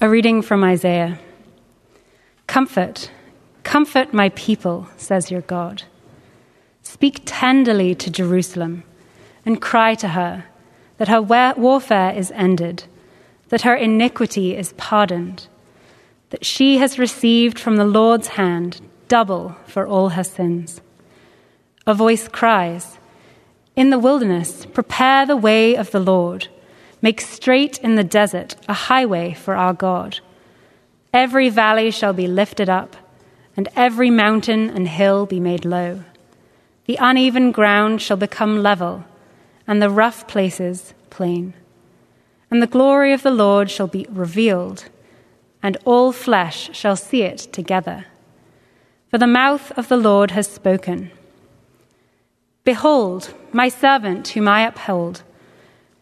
A reading from Isaiah. Comfort, comfort my people, says your God. Speak tenderly to Jerusalem and cry to her that her warfare is ended, that her iniquity is pardoned, that she has received from the Lord's hand double for all her sins. A voice cries, In the wilderness, prepare the way of the Lord Make straight in the desert a highway for our God. Every valley shall be lifted up, and every mountain and hill be made low. The uneven ground shall become level, and the rough places plain. And the glory of the Lord shall be revealed, and all flesh shall see it together. For the mouth of the Lord has spoken. Behold, my servant whom I uphold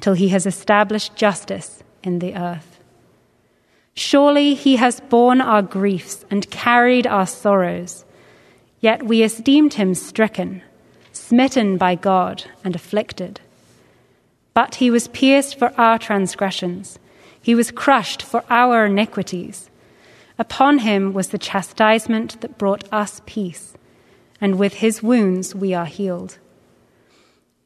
till he has established justice in the earth. Surely he has borne our griefs and carried our sorrows, yet we esteemed him stricken, smitten by God, and afflicted. But he was pierced for our transgressions, he was crushed for our iniquities. Upon him was the chastisement that brought us peace, and with his wounds we are healed.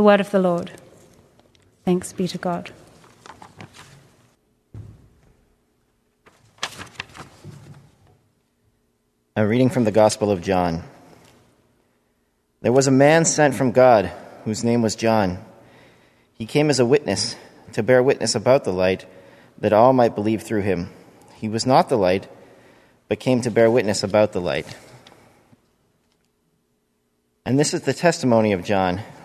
The word of the Lord. Thanks be to God. A reading from the Gospel of John. There was a man sent from God whose name was John. He came as a witness to bear witness about the light that all might believe through him. He was not the light, but came to bear witness about the light. And this is the testimony of John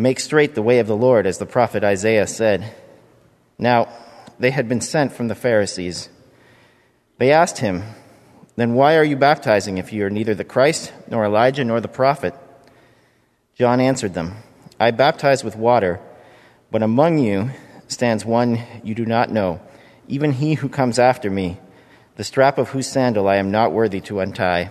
Make straight the way of the Lord, as the prophet Isaiah said. Now, they had been sent from the Pharisees. They asked him, Then why are you baptizing if you are neither the Christ, nor Elijah, nor the prophet? John answered them, I baptize with water, but among you stands one you do not know, even he who comes after me, the strap of whose sandal I am not worthy to untie.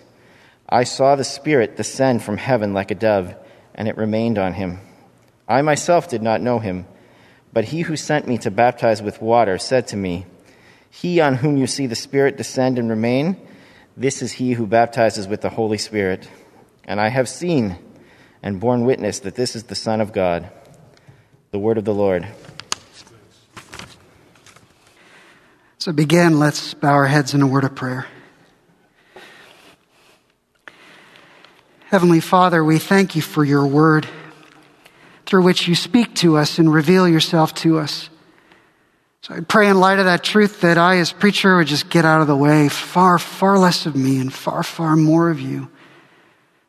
I saw the Spirit descend from heaven like a dove, and it remained on him. I myself did not know him, but he who sent me to baptize with water said to me, He on whom you see the Spirit descend and remain, this is he who baptizes with the Holy Spirit. And I have seen and borne witness that this is the Son of God. The word of the Lord. So begin, let's bow our heads in a word of prayer. Heavenly Father, we thank you for your word through which you speak to us and reveal yourself to us. So I pray in light of that truth that I, as preacher, would just get out of the way, far, far less of me and far, far more of you.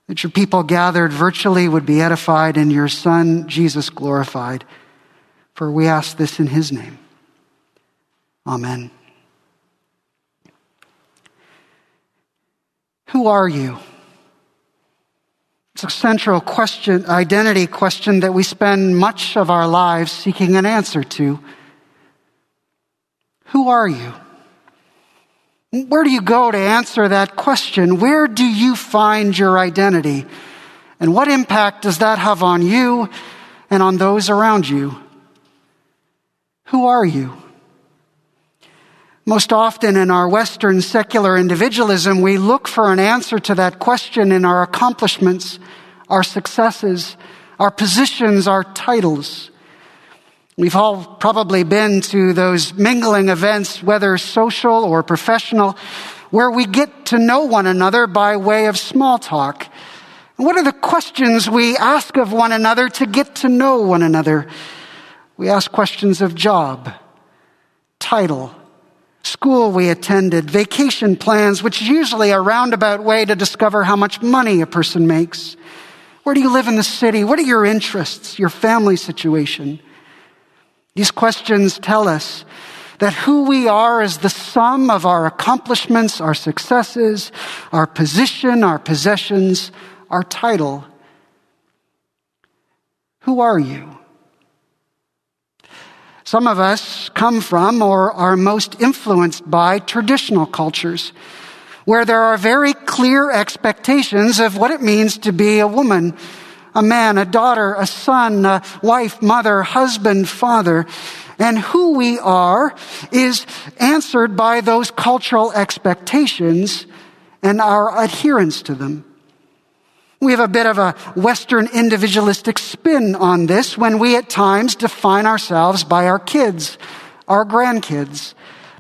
That your people gathered virtually would be edified and your Son, Jesus, glorified. For we ask this in his name. Amen. Who are you? It's a central question, identity question that we spend much of our lives seeking an answer to. Who are you? Where do you go to answer that question? Where do you find your identity? And what impact does that have on you and on those around you? Who are you? Most often in our Western secular individualism, we look for an answer to that question in our accomplishments, our successes, our positions, our titles. We've all probably been to those mingling events, whether social or professional, where we get to know one another by way of small talk. what are the questions we ask of one another to get to know one another? We ask questions of job, title, school we attended, vacation plans, which is usually a roundabout way to discover how much money a person makes. Where do you live in the city? What are your interests, your family situation? These questions tell us that who we are is the sum of our accomplishments, our successes, our position, our possessions, our title. Who are you? Some of us come from or are most influenced by traditional cultures where there are very clear expectations of what it means to be a woman a man, a daughter, a son, a wife, mother, husband, father. And who we are is answered by those cultural expectations and our adherence to them. We have a bit of a Western individualistic spin on this when we at times define ourselves by our kids, our grandkids,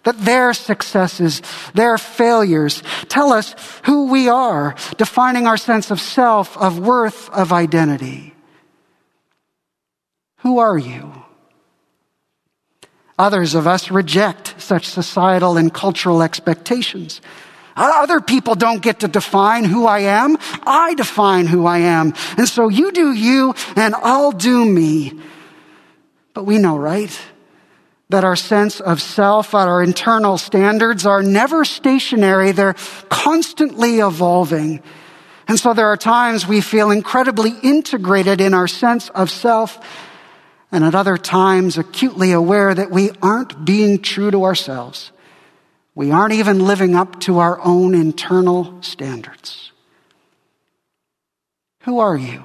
that their successes, their failures tell us who we are, defining our sense of self, of worth, of identity. Who are you? Others of us reject such societal and cultural expectations. Other people don't get to define who I am. I define who I am. And so you do you and I'll do me. But we know, right? that our sense of self, our internal standards are never stationary. They're constantly evolving. And so there are times we feel incredibly integrated in our sense of self, and at other times acutely aware that we aren't being true to ourselves. We aren't even living up to our own internal standards. Who are you?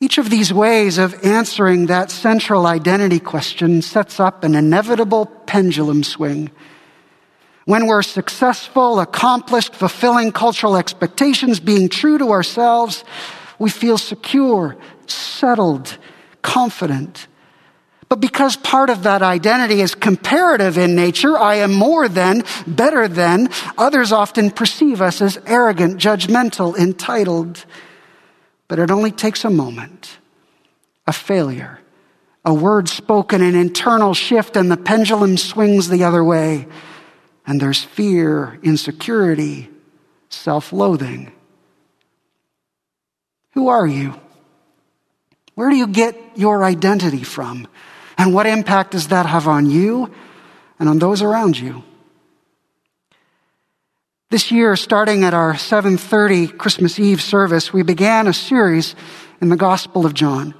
Each of these ways of answering that central identity question sets up an inevitable pendulum swing. When we're successful, accomplished, fulfilling cultural expectations, being true to ourselves, we feel secure, settled, confident. But because part of that identity is comparative in nature, I am more than, better than, others often perceive us as arrogant, judgmental, entitled. But it only takes a moment, a failure, a word spoken, an internal shift, and the pendulum swings the other way. And there's fear, insecurity, self loathing. Who are you? Where do you get your identity from? And what impact does that have on you and on those around you? This year, starting at our 7:30 Christmas Eve service, we began a series in the Gospel of John,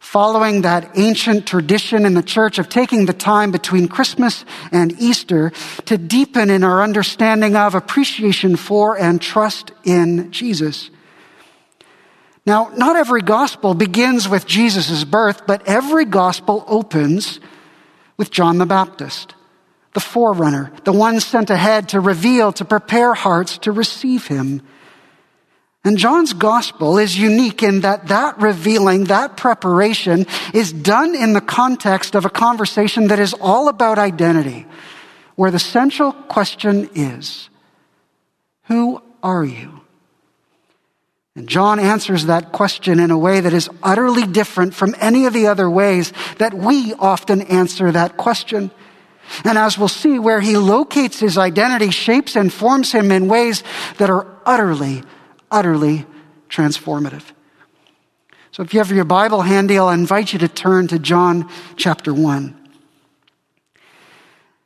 following that ancient tradition in the church of taking the time between Christmas and Easter to deepen in our understanding of, appreciation for, and trust in Jesus. Now, not every gospel begins with Jesus' birth, but every gospel opens with John the Baptist the forerunner, the one sent ahead to reveal, to prepare hearts to receive him. And John's gospel is unique in that that revealing, that preparation is done in the context of a conversation that is all about identity, where the central question is, who are you? And John answers that question in a way that is utterly different from any of the other ways that we often answer that question. And as we'll see, where he locates his identity shapes and forms him in ways that are utterly, utterly transformative. So if you have your Bible handy, I'll invite you to turn to John chapter 1.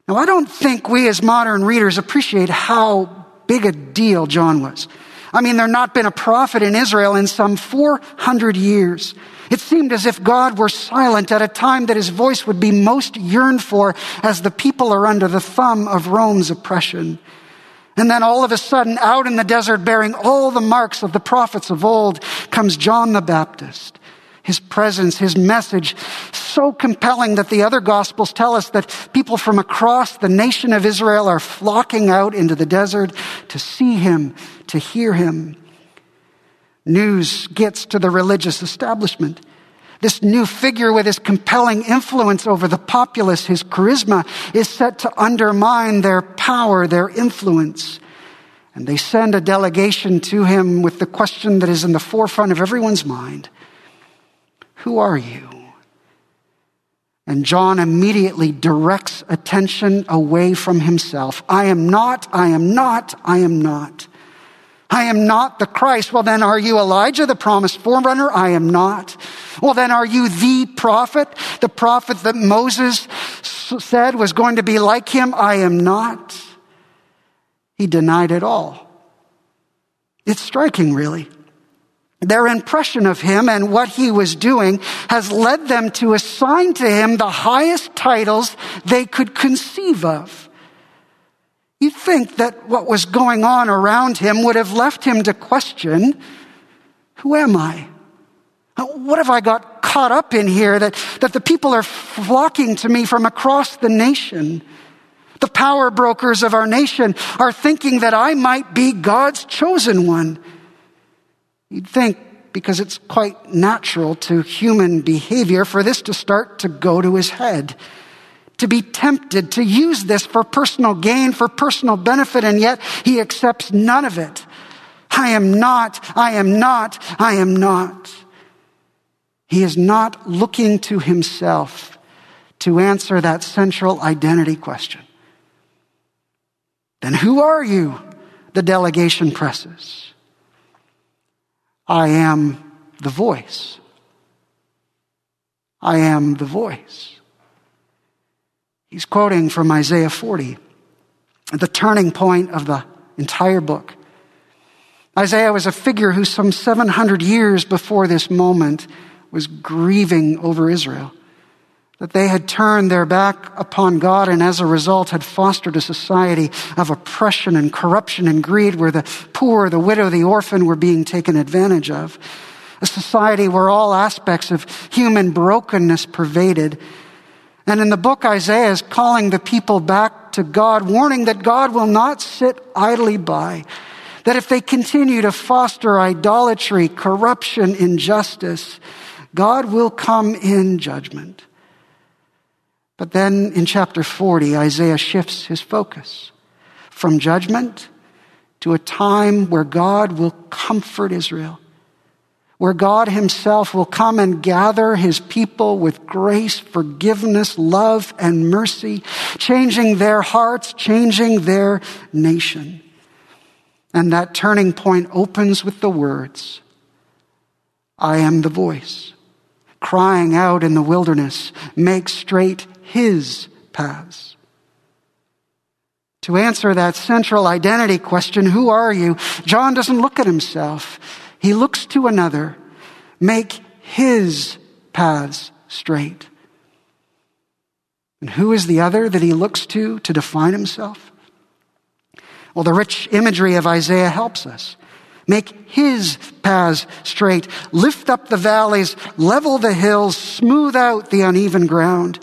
Now, I don't think we as modern readers appreciate how big a deal John was. I mean, there not been a prophet in Israel in some 400 years. It seemed as if God were silent at a time that his voice would be most yearned for as the people are under the thumb of Rome's oppression. And then all of a sudden, out in the desert, bearing all the marks of the prophets of old, comes John the Baptist. His presence, his message, so compelling that the other gospels tell us that people from across the nation of Israel are flocking out into the desert to see him, to hear him. News gets to the religious establishment. This new figure with his compelling influence over the populace, his charisma, is set to undermine their power, their influence. And they send a delegation to him with the question that is in the forefront of everyone's mind Who are you? And John immediately directs attention away from himself. I am not, I am not, I am not. I am not the Christ. Well, then are you Elijah, the promised forerunner? I am not. Well, then are you the prophet? The prophet that Moses said was going to be like him? I am not. He denied it all. It's striking, really. Their impression of him and what he was doing has led them to assign to him the highest titles they could conceive of. You'd think that what was going on around him would have left him to question, who am I? Uh, what have I got caught up in here that, that the people are flocking to me from across the nation? The power brokers of our nation are thinking that I might be God's chosen one. You'd think, because it's quite natural to human behavior, for this to start to go to his head to be tempted to use this for personal gain, for personal benefit, and yet he accepts none of it. I am not, I am not, I am not. He is not looking to himself to answer that central identity question. Then who are you? The delegation presses. I am the voice. I am the voice. He's quoting from Isaiah 40, the turning point of the entire book. Isaiah was a figure who, some 700 years before this moment, was grieving over Israel. That they had turned their back upon God and as a result had fostered a society of oppression and corruption and greed where the poor, the widow, the orphan were being taken advantage of. A society where all aspects of human brokenness pervaded and in the book, Isaiah is calling the people back to God, warning that God will not sit idly by. That if they continue to foster idolatry, corruption, injustice, God will come in judgment. But then in chapter 40, Isaiah shifts his focus from judgment to a time where God will comfort Israel where God Himself will come and gather His people with grace, forgiveness, love, and mercy, changing their hearts, changing their nation. And that turning point opens with the words, I am the voice, crying out in the wilderness, make straight His paths. To answer that central identity question, who are you? John doesn't look at himself. He looks to another, make his paths straight. And who is the other that he looks to to define himself? Well, the rich imagery of Isaiah helps us. Make his paths straight, lift up the valleys, level the hills, smooth out the uneven ground.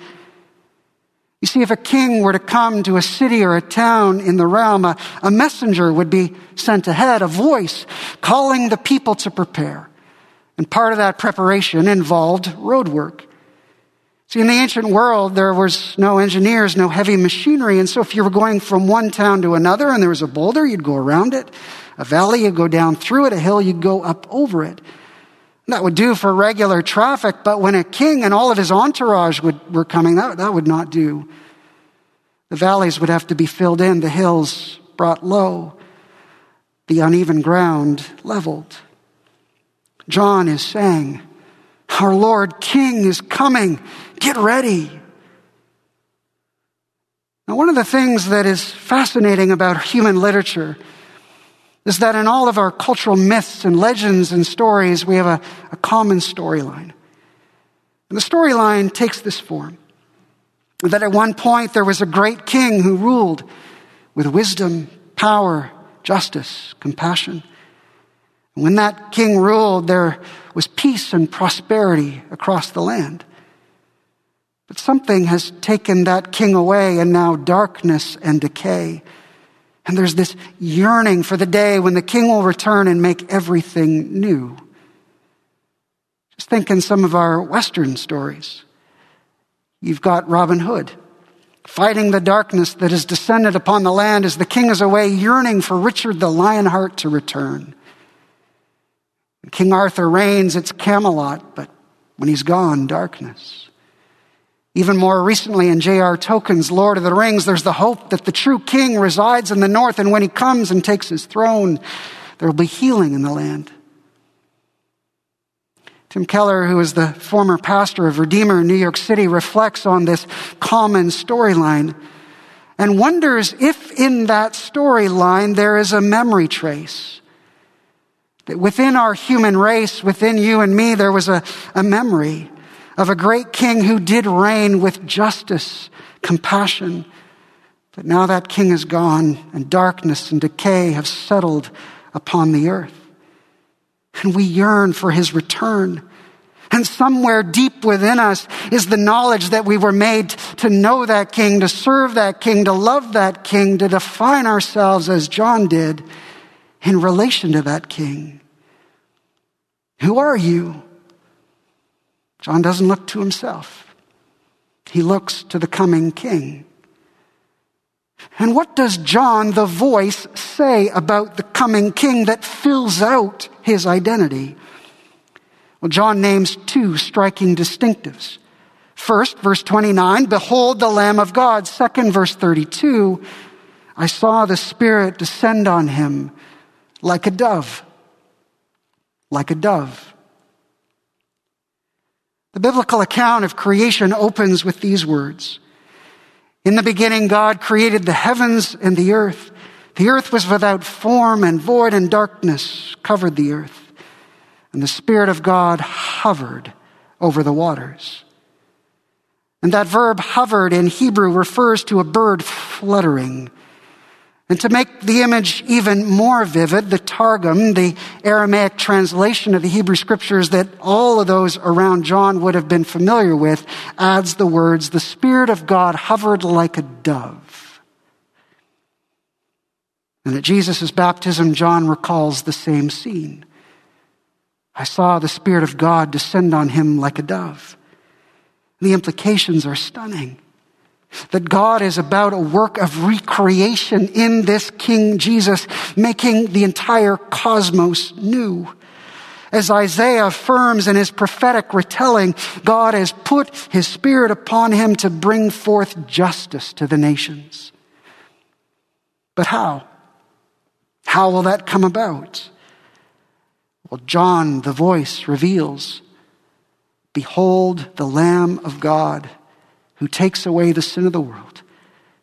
You see, if a king were to come to a city or a town in the realm, a, a messenger would be sent ahead, a voice calling the people to prepare. And part of that preparation involved road work. See, in the ancient world, there was no engineers, no heavy machinery. And so if you were going from one town to another and there was a boulder, you'd go around it. A valley, you'd go down through it. A hill, you'd go up over it. That would do for regular traffic, but when a king and all of his entourage would, were coming, that, that would not do. The valleys would have to be filled in, the hills brought low, the uneven ground leveled. John is saying, Our Lord King is coming. Get ready. Now, one of the things that is fascinating about human literature is that in all of our cultural myths and legends and stories, we have a, a common storyline. And the storyline takes this form that at one point there was a great king who ruled with wisdom, power, justice, compassion. And when that king ruled, there was peace and prosperity across the land. But something has taken that king away, and now darkness and decay. And there's this yearning for the day when the king will return and make everything new. Just think in some of our Western stories. You've got Robin Hood fighting the darkness that has descended upon the land as the king is away, yearning for Richard the Lionheart to return. King Arthur reigns, it's Camelot, but when he's gone, darkness. Even more recently in J.R. Tolkien's Lord of the Rings, there's the hope that the true king resides in the north, and when he comes and takes his throne, there will be healing in the land. Tim Keller, who is the former pastor of Redeemer in New York City, reflects on this common storyline and wonders if in that storyline there is a memory trace. That within our human race, within you and me, there was a, a memory of a great king who did reign with justice, compassion. But now that king is gone, and darkness and decay have settled upon the earth. And we yearn for his return. And somewhere deep within us is the knowledge that we were made to know that king, to serve that king, to love that king, to define ourselves as John did in relation to that king. Who are you? John doesn't look to himself. He looks to the coming king. And what does John, the voice, say about the coming king that fills out his identity? Well, John names two striking distinctives. First, verse 29, behold the Lamb of God. Second, verse 32, I saw the Spirit descend on him like a dove. Like a dove. The biblical account of creation opens with these words. In the beginning, God created the heavens and the earth. The earth was without form and void and darkness covered the earth. And the Spirit of God hovered over the waters. And that verb hovered in Hebrew refers to a bird fluttering and to make the image even more vivid, the Targum, the Aramaic translation of the Hebrew scriptures that all of those around John would have been familiar with, adds the words, the Spirit of God hovered like a dove. And at Jesus' baptism, John recalls the same scene. I saw the Spirit of God descend on him like a dove. The implications are stunning. That God is about a work of recreation in this King Jesus, making the entire cosmos new. As Isaiah affirms in his prophetic retelling, God has put his spirit upon him to bring forth justice to the nations. But how? How will that come about? Well, John, the voice, reveals Behold the Lamb of God who takes away the sin of the world,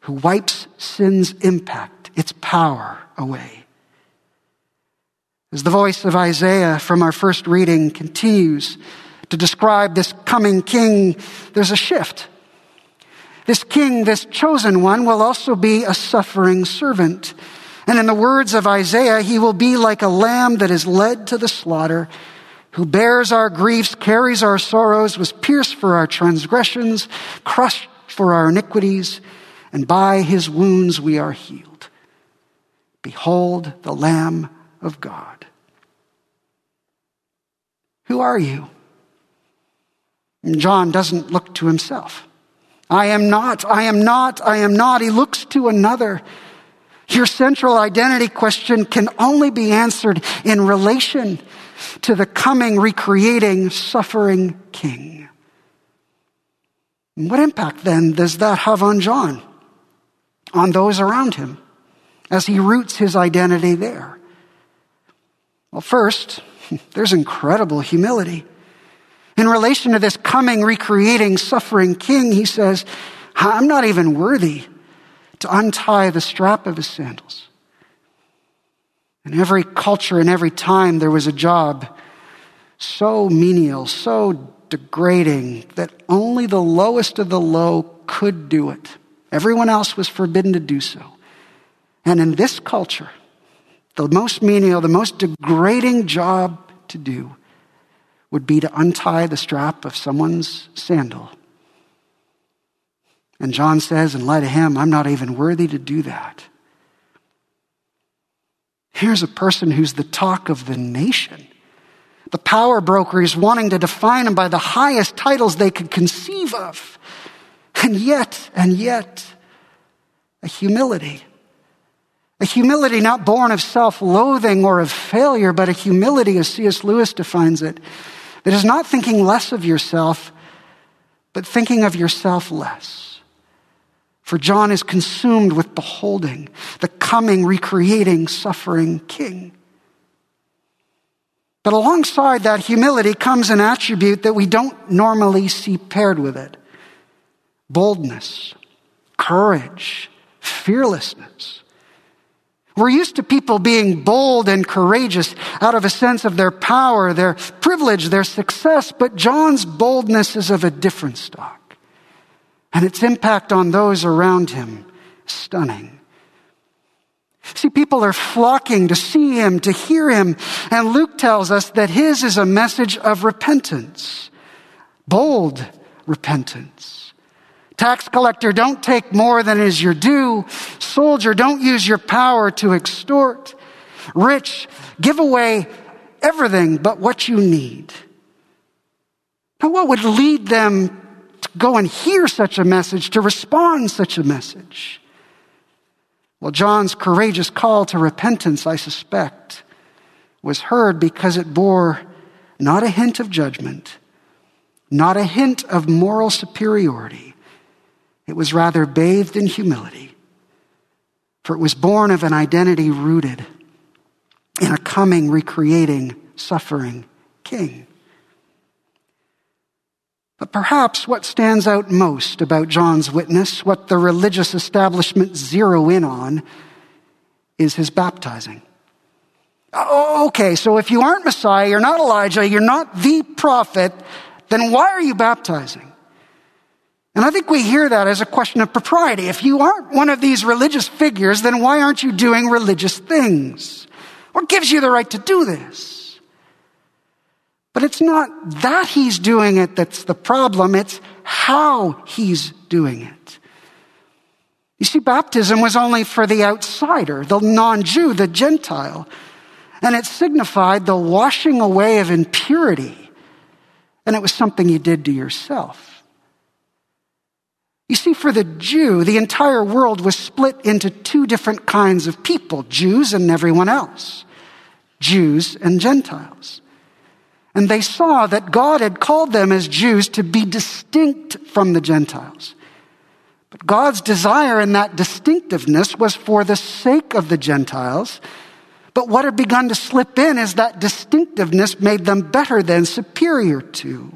who wipes sin's impact, its power away. As the voice of Isaiah from our first reading continues to describe this coming king, there's a shift. This king, this chosen one, will also be a suffering servant. And in the words of Isaiah, he will be like a lamb that is led to the slaughter who bears our griefs, carries our sorrows, was pierced for our transgressions, crushed for our iniquities, and by his wounds we are healed. Behold the Lamb of God. Who are you? John doesn't look to himself. I am not, I am not, I am not. He looks to another. Your central identity question can only be answered in relation to the coming, recreating, suffering king. What impact then does that have on John, on those around him, as he roots his identity there? Well, first, there's incredible humility. In relation to this coming, recreating, suffering king, he says, I'm not even worthy to untie the strap of his sandals. In every culture, and every time, there was a job so menial, so degrading, that only the lowest of the low could do it. Everyone else was forbidden to do so. And in this culture, the most menial, the most degrading job to do would be to untie the strap of someone's sandal. And John says, in light of him, I'm not even worthy to do that. Here's a person who's the talk of the nation. The power brokers wanting to define him by the highest titles they could conceive of. And yet, and yet, a humility. A humility not born of self loathing or of failure, but a humility, as C.S. Lewis defines it, that is not thinking less of yourself, but thinking of yourself less. For John is consumed with beholding the coming, recreating, suffering king. But alongside that humility comes an attribute that we don't normally see paired with it boldness, courage, fearlessness. We're used to people being bold and courageous out of a sense of their power, their privilege, their success, but John's boldness is of a different stock and its impact on those around him stunning. See, people are flocking to see him, to hear him, and Luke tells us that his is a message of repentance. Bold repentance. Tax collector, don't take more than is your due. Soldier, don't use your power to extort. Rich, give away everything but what you need. Now, what would lead them go and hear such a message, to respond such a message. Well, John's courageous call to repentance, I suspect, was heard because it bore not a hint of judgment, not a hint of moral superiority. It was rather bathed in humility, for it was born of an identity rooted in a coming, recreating, suffering king. But perhaps what stands out most about John's witness, what the religious establishment zero in on, is his baptizing. Okay, so if you aren't Messiah, you're not Elijah, you're not the prophet, then why are you baptizing? And I think we hear that as a question of propriety. If you aren't one of these religious figures, then why aren't you doing religious things? What gives you the right to do this? But it's not that he's doing it that's the problem, it's how he's doing it. You see, baptism was only for the outsider, the non Jew, the Gentile. And it signified the washing away of impurity. And it was something you did to yourself. You see, for the Jew, the entire world was split into two different kinds of people Jews and everyone else, Jews and Gentiles. And they saw that God had called them as Jews to be distinct from the Gentiles. But God's desire in that distinctiveness was for the sake of the Gentiles. But what had begun to slip in is that distinctiveness made them better than superior to.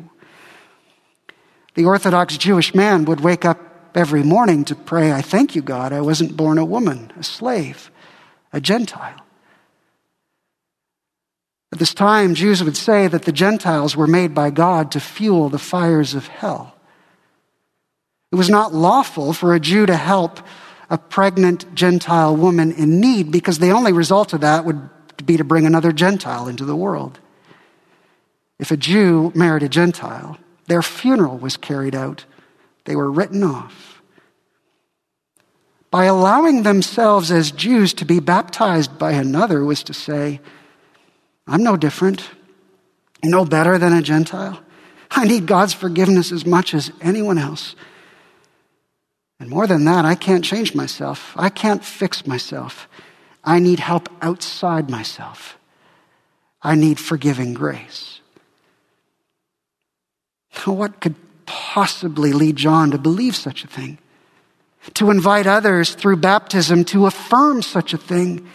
The Orthodox Jewish man would wake up every morning to pray, I thank you, God, I wasn't born a woman, a slave, a Gentile. At this time, Jews would say that the Gentiles were made by God to fuel the fires of hell. It was not lawful for a Jew to help a pregnant Gentile woman in need because the only result of that would be to bring another Gentile into the world. If a Jew married a Gentile, their funeral was carried out. They were written off. By allowing themselves as Jews to be baptized by another was to say, I'm no different, no better than a Gentile. I need God's forgiveness as much as anyone else. And more than that, I can't change myself. I can't fix myself. I need help outside myself. I need forgiving grace. Now, what could possibly lead John to believe such a thing? To invite others through baptism to affirm such a thing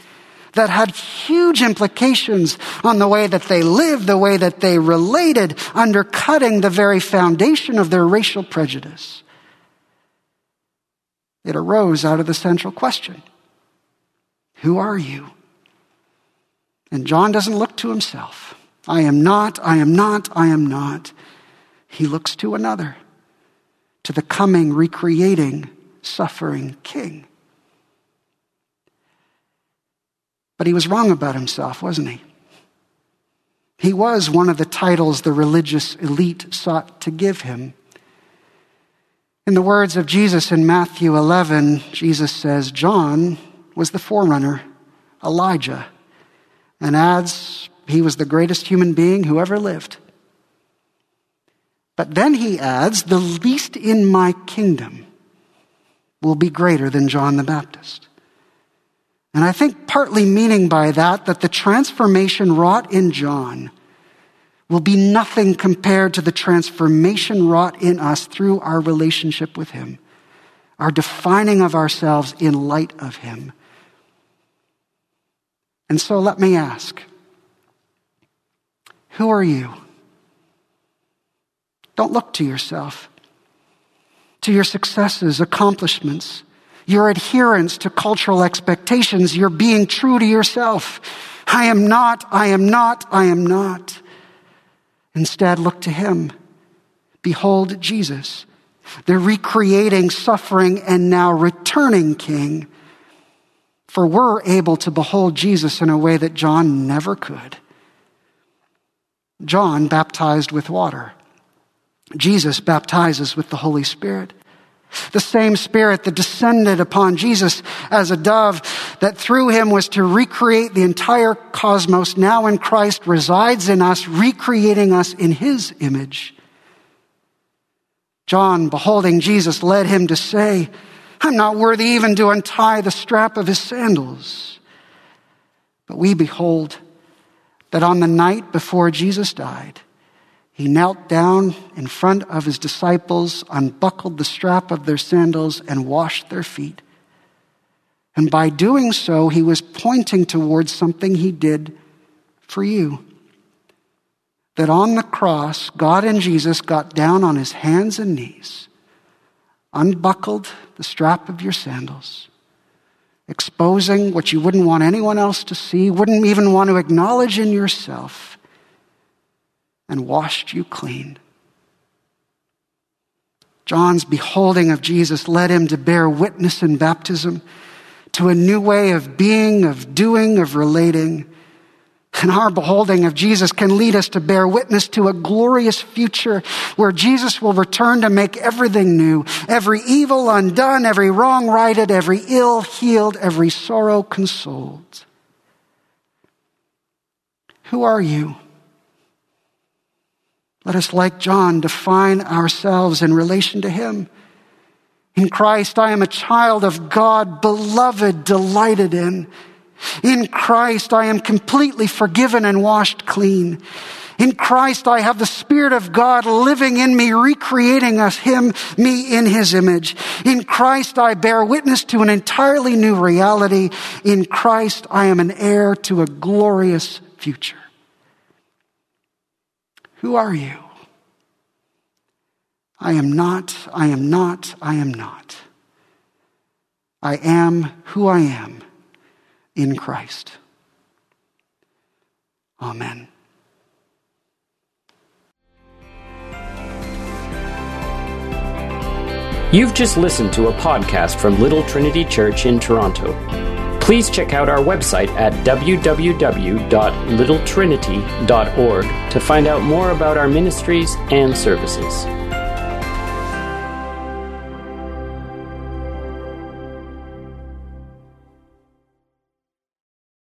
that had huge implications on the way that they lived, the way that they related, undercutting the very foundation of their racial prejudice. It arose out of the central question Who are you? And John doesn't look to himself. I am not, I am not, I am not. He looks to another, to the coming, recreating, suffering king. But he was wrong about himself, wasn't he? He was one of the titles the religious elite sought to give him. In the words of Jesus in Matthew 11, Jesus says, John was the forerunner, Elijah, and adds, he was the greatest human being who ever lived. But then he adds, the least in my kingdom will be greater than John the Baptist. And I think partly meaning by that that the transformation wrought in John will be nothing compared to the transformation wrought in us through our relationship with him, our defining of ourselves in light of him. And so let me ask, who are you? Don't look to yourself, to your successes, accomplishments, your adherence to cultural expectations, your being true to yourself. I am not, I am not, I am not. Instead, look to Him. Behold Jesus, the recreating, suffering, and now returning King. For we're able to behold Jesus in a way that John never could. John baptized with water. Jesus baptizes with the Holy Spirit. The same Spirit that descended upon Jesus as a dove that through him was to recreate the entire cosmos now in Christ resides in us, recreating us in his image. John, beholding Jesus, led him to say, I'm not worthy even to untie the strap of his sandals. But we behold that on the night before Jesus died, he knelt down in front of his disciples, unbuckled the strap of their sandals, and washed their feet. And by doing so, he was pointing towards something he did for you. That on the cross, God and Jesus got down on his hands and knees, unbuckled the strap of your sandals, exposing what you wouldn't want anyone else to see, wouldn't even want to acknowledge in yourself and washed you clean. John's beholding of Jesus led him to bear witness in baptism to a new way of being, of doing, of relating. And our beholding of Jesus can lead us to bear witness to a glorious future where Jesus will return to make everything new, every evil undone, every wrong righted, every ill healed, every sorrow consoled. Who are you? Let us, like John, define ourselves in relation to him. In Christ, I am a child of God, beloved, delighted in. In Christ, I am completely forgiven and washed clean. In Christ, I have the Spirit of God living in me, recreating us, Him, me in His image. In Christ, I bear witness to an entirely new reality. In Christ, I am an heir to a glorious future. Who are you? I am not, I am not, I am not. I am who I am in Christ. Amen. You've just listened to a podcast from Little Trinity Church in Toronto. Please check out our website at www.littletrinity.org to find out more about our ministries and services.